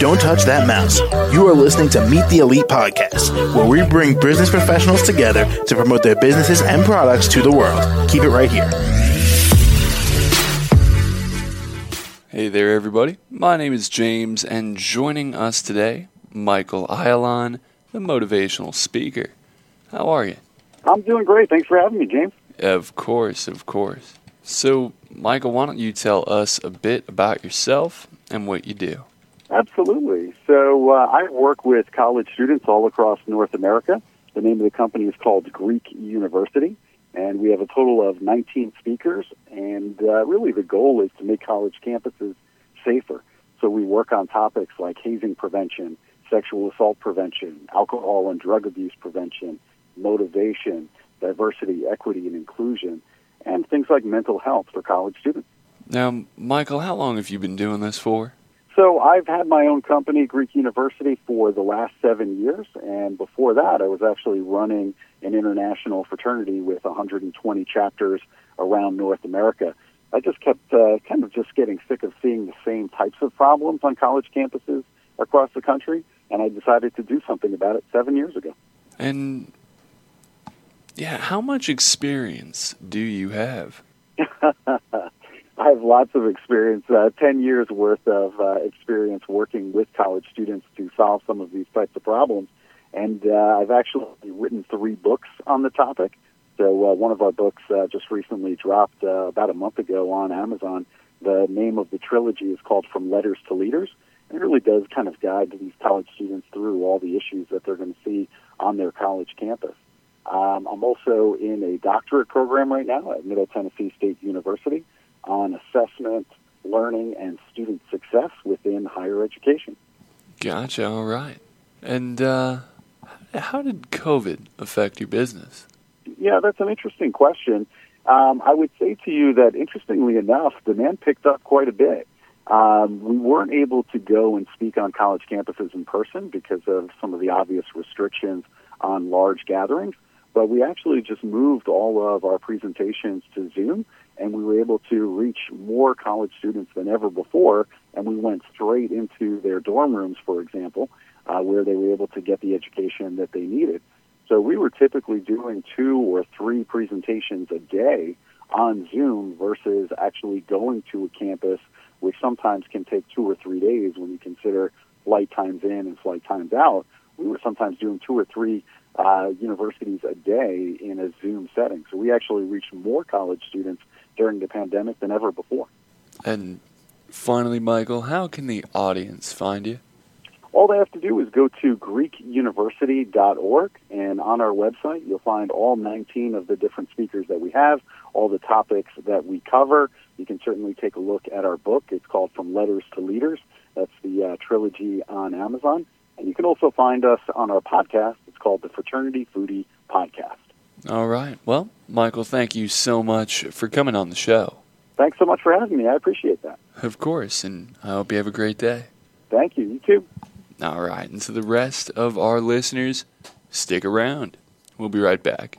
Don't touch that mouse. You are listening to Meet the Elite Podcast, where we bring business professionals together to promote their businesses and products to the world. Keep it right here. Hey there, everybody. My name is James, and joining us today, Michael Ayalon, the motivational speaker. How are you? I'm doing great. Thanks for having me, James. Of course, of course. So, Michael, why don't you tell us a bit about yourself and what you do? Absolutely. So, uh, I work with college students all across North America. The name of the company is called Greek University, and we have a total of 19 speakers. And uh, really, the goal is to make college campuses safer. So, we work on topics like hazing prevention, sexual assault prevention, alcohol and drug abuse prevention, motivation, diversity, equity, and inclusion, and things like mental health for college students. Now, Michael, how long have you been doing this for? So I've had my own company, Greek University, for the last seven years, and before that, I was actually running an international fraternity with 120 chapters around North America. I just kept uh, kind of just getting sick of seeing the same types of problems on college campuses across the country, and I decided to do something about it seven years ago. And yeah, how much experience do you have? I have lots of experience, uh, 10 years worth of uh, experience working with college students to solve some of these types of problems. And uh, I've actually written three books on the topic. So uh, one of our books uh, just recently dropped uh, about a month ago on Amazon. The name of the trilogy is called From Letters to Leaders. And it really does kind of guide these college students through all the issues that they're going to see on their college campus. Um, I'm also in a doctorate program right now at Middle Tennessee State University on assessment, learning, and student success within higher education. Gotcha. All right. And uh, how did COVID affect your business? Yeah, that's an interesting question. Um, I would say to you that, interestingly enough, demand picked up quite a bit. Um, we weren't able to go and speak on college campuses in person because of some of the obvious restrictions on large gatherings, but we actually just moved all of our presentations to Zoom and we were able to reach more college students than ever before. And we went straight into their dorm rooms, for example, uh, where they were able to get the education that they needed. So we were typically doing two or three presentations a day on Zoom versus actually going to a campus, which sometimes can take two or three days when you consider flight times in and flight times out. We were sometimes doing two or three uh, universities a day in a Zoom setting. So we actually reached more college students during the pandemic than ever before. And finally, Michael, how can the audience find you? All they have to do is go to GreekUniversity.org, and on our website, you'll find all 19 of the different speakers that we have, all the topics that we cover. You can certainly take a look at our book. It's called From Letters to Leaders. That's the uh, trilogy on Amazon. And you can also find us on our podcast. It's called the Fraternity Foodie Podcast. All right. Well, Michael, thank you so much for coming on the show. Thanks so much for having me. I appreciate that. Of course, and I hope you have a great day. Thank you. You too. All right. And to the rest of our listeners, stick around. We'll be right back.